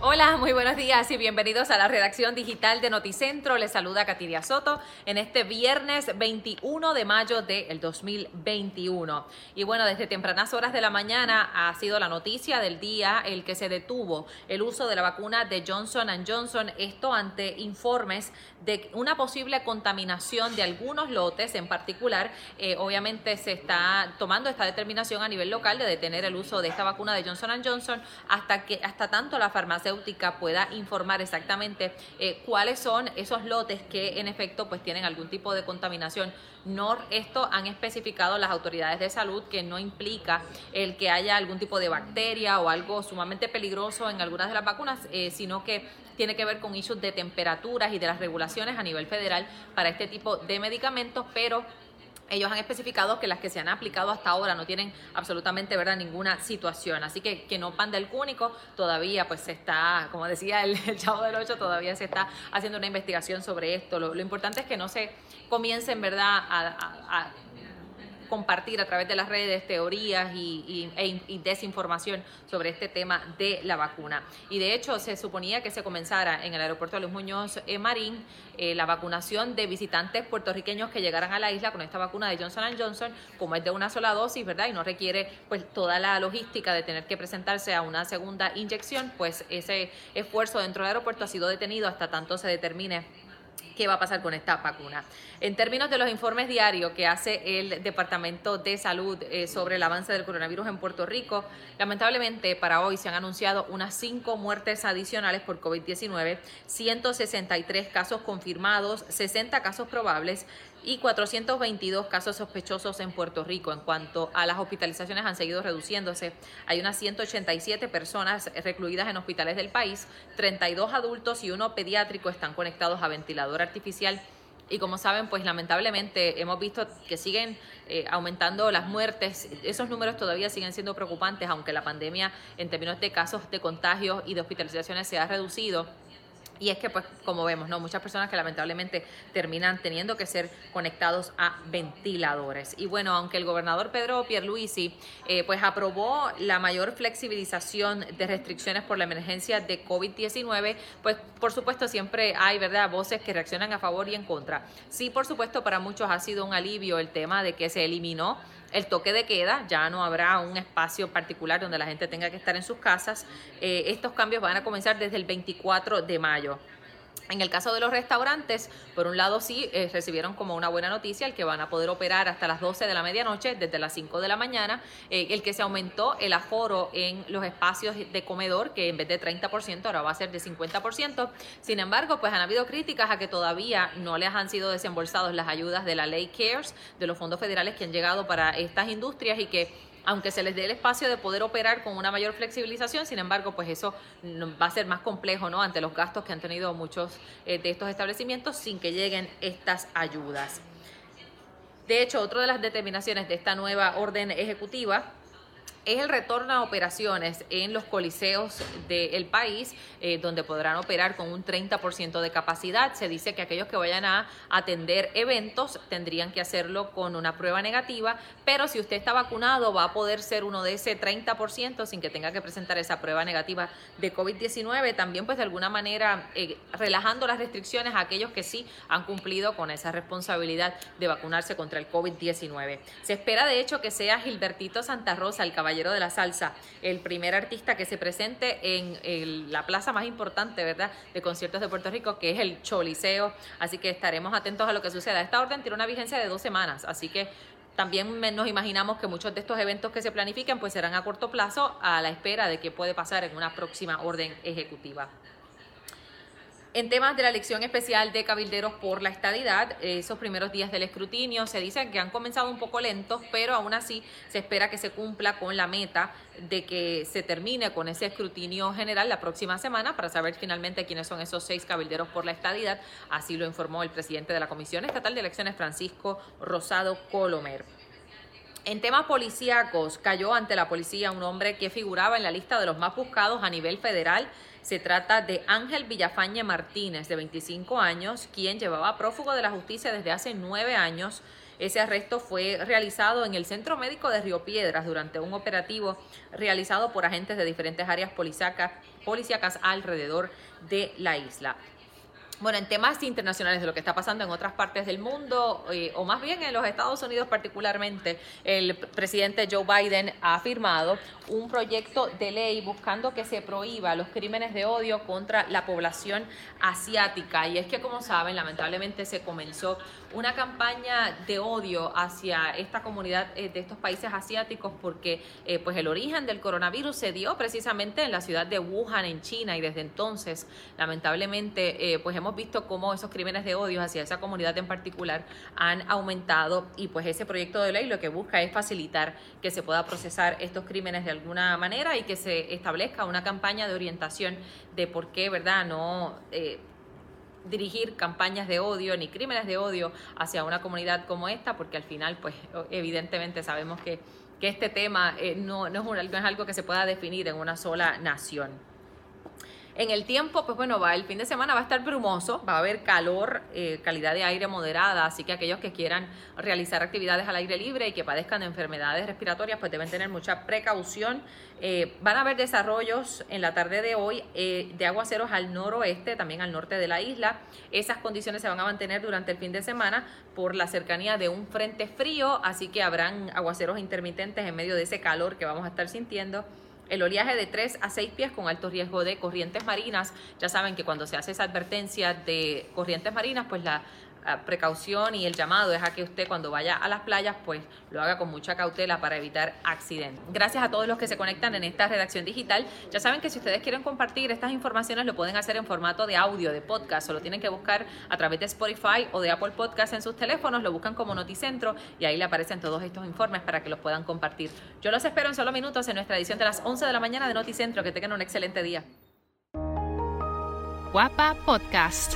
Hola, muy buenos días y bienvenidos a la redacción digital de Noticentro. Les saluda Katiria Soto en este viernes 21 de mayo del 2021. Y bueno, desde tempranas horas de la mañana ha sido la noticia del día el que se detuvo el uso de la vacuna de Johnson Johnson. Esto ante informes de una posible contaminación de algunos lotes en particular. Eh, obviamente se está tomando esta determinación a nivel local de detener el uso de esta vacuna de Johnson Johnson hasta que hasta tanto la farmacia pueda informar exactamente eh, cuáles son esos lotes que en efecto pues tienen algún tipo de contaminación. No, esto han especificado las autoridades de salud que no implica el que haya algún tipo de bacteria o algo sumamente peligroso en algunas de las vacunas, eh, sino que tiene que ver con issues de temperaturas y de las regulaciones a nivel federal para este tipo de medicamentos, pero ellos han especificado que las que se han aplicado hasta ahora no tienen absolutamente verdad ninguna situación, así que que no pan del cúnico todavía pues se está, como decía el, chavo del 8, todavía se está haciendo una investigación sobre esto. Lo, importante es que no se comience en verdad a compartir a través de las redes teorías y, e desinformación sobre este tema de la vacuna. Y de hecho se suponía que se comenzara en el aeropuerto de Luis Muñoz eh, Marín eh, la vacunación de visitantes puertorriqueños que llegaran a la isla con esta vacuna de Johnson Johnson, como es de una sola dosis, ¿verdad? Y no requiere pues toda la logística de tener que presentarse a una segunda inyección, pues ese esfuerzo dentro del aeropuerto ha sido detenido hasta tanto se determine qué va a pasar con esta vacuna. En términos de los informes diarios que hace el Departamento de Salud eh, sobre el avance del coronavirus en Puerto Rico, lamentablemente para hoy se han anunciado unas cinco muertes adicionales por COVID-19, 163 casos confirmados, 60 casos probables y 422 casos sospechosos en Puerto Rico. En cuanto a las hospitalizaciones han seguido reduciéndose. Hay unas 187 personas recluidas en hospitales del país, 32 adultos y uno pediátrico están conectados a ventilador artificial. Y como saben, pues lamentablemente hemos visto que siguen eh, aumentando las muertes. Esos números todavía siguen siendo preocupantes, aunque la pandemia en términos de casos de contagios y de hospitalizaciones se ha reducido. Y es que, pues, como vemos, ¿no? Muchas personas que lamentablemente terminan teniendo que ser conectados a ventiladores. Y bueno, aunque el gobernador Pedro Pierluisi, eh, pues, aprobó la mayor flexibilización de restricciones por la emergencia de COVID-19, pues, por supuesto, siempre hay, ¿verdad?, voces que reaccionan a favor y en contra. Sí, por supuesto, para muchos ha sido un alivio el tema de que se eliminó el toque de queda, ya no habrá un espacio particular donde la gente tenga que estar en sus casas. Eh, estos cambios van a comenzar desde el 24 de mayo. En el caso de los restaurantes, por un lado sí eh, recibieron como una buena noticia el que van a poder operar hasta las 12 de la medianoche, desde las 5 de la mañana, eh, el que se aumentó el aforo en los espacios de comedor, que en vez de 30% ahora va a ser de 50%. Sin embargo, pues han habido críticas a que todavía no les han sido desembolsados las ayudas de la ley CARES, de los fondos federales que han llegado para estas industrias y que aunque se les dé el espacio de poder operar con una mayor flexibilización, sin embargo, pues eso va a ser más complejo, ¿no? Ante los gastos que han tenido muchos eh, de estos establecimientos sin que lleguen estas ayudas. De hecho, otra de las determinaciones de esta nueva orden ejecutiva es el retorno a operaciones en los coliseos del país, eh, donde podrán operar con un 30% de capacidad. Se dice que aquellos que vayan a atender eventos tendrían que hacerlo con una prueba negativa, pero si usted está vacunado va a poder ser uno de ese 30% sin que tenga que presentar esa prueba negativa de COVID-19. También pues de alguna manera eh, relajando las restricciones a aquellos que sí han cumplido con esa responsabilidad de vacunarse contra el COVID-19. Se espera de hecho que sea Gilbertito Santa Rosa, el caballero de la Salsa, el primer artista que se presente en la plaza más importante, ¿verdad?, de conciertos de Puerto Rico, que es el Choliseo. Así que estaremos atentos a lo que suceda. Esta orden tiene una vigencia de dos semanas, así que también nos imaginamos que muchos de estos eventos que se planifiquen pues serán a corto plazo a la espera de qué puede pasar en una próxima orden ejecutiva. En temas de la elección especial de cabilderos por la estadidad, esos primeros días del escrutinio se dice que han comenzado un poco lentos, pero aún así se espera que se cumpla con la meta de que se termine con ese escrutinio general la próxima semana para saber finalmente quiénes son esos seis cabilderos por la estadidad. Así lo informó el presidente de la Comisión Estatal de Elecciones, Francisco Rosado Colomer. En temas policíacos, cayó ante la policía un hombre que figuraba en la lista de los más buscados a nivel federal se trata de Ángel Villafañe Martínez, de 25 años, quien llevaba prófugo de la justicia desde hace nueve años Ese arresto fue realizado en el Centro Médico de Río Piedras durante un operativo realizado por agentes de diferentes áreas policíacas alrededor de la isla. Bueno, en temas internacionales de lo que está pasando en otras partes del mundo, eh, o más bien en los Estados Unidos particularmente, el presidente Joe Biden ha firmado un proyecto de ley buscando que se prohíba los crímenes de odio contra la población asiática. Y es que, como saben, lamentablemente se comenzó una campaña de odio hacia esta comunidad eh, de estos países asiáticos porque eh, pues el origen del coronavirus se dio precisamente en la ciudad de Wuhan, en China, y desde entonces, lamentablemente, pues hemos visto cómo esos crímenes de odio hacia esa comunidad en particular han aumentado y pues ese proyecto de ley lo que busca es facilitar que se pueda procesar estos crímenes de alguna manera y que se establezca una campaña de orientación de por qué, ¿verdad? No... Eh, dirigir campañas de odio ni crímenes de odio hacia una comunidad como esta, porque al final, pues evidentemente sabemos que, que este tema eh, no, no es algo que se pueda definir en una sola nación. En el tiempo, pues bueno, va, el fin de semana va a estar brumoso, va a haber calor, eh, calidad de aire moderada, así que aquellos que quieran realizar actividades al aire libre y que padezcan de enfermedades respiratorias, pues deben tener mucha precaución. Eh, van a haber desarrollos en la tarde de hoy eh, de aguaceros al noroeste, también al norte de la isla. Esas condiciones se van a mantener durante el fin de semana por la cercanía de un frente frío, así que habrán aguaceros intermitentes en medio de ese calor que vamos a estar sintiendo. El oleaje de 3 a 6 pies con alto riesgo de corrientes marinas. Ya saben que cuando se hace esa advertencia de corrientes marinas, pues la precaución y el llamado es a que usted cuando vaya a las playas pues lo haga con mucha cautela para evitar accidentes. Gracias a todos los que se conectan en esta redacción digital. Ya saben que si ustedes quieren compartir estas informaciones lo pueden hacer en formato de audio, de podcast, solo tienen que buscar a través de Spotify o de Apple Podcast en sus teléfonos, lo buscan como Noticentro y ahí le aparecen todos estos informes para que los puedan compartir. Yo los espero en solo minutos en nuestra edición de las 11 de la mañana de Noticentro. Que tengan un excelente día. Guapa Podcast.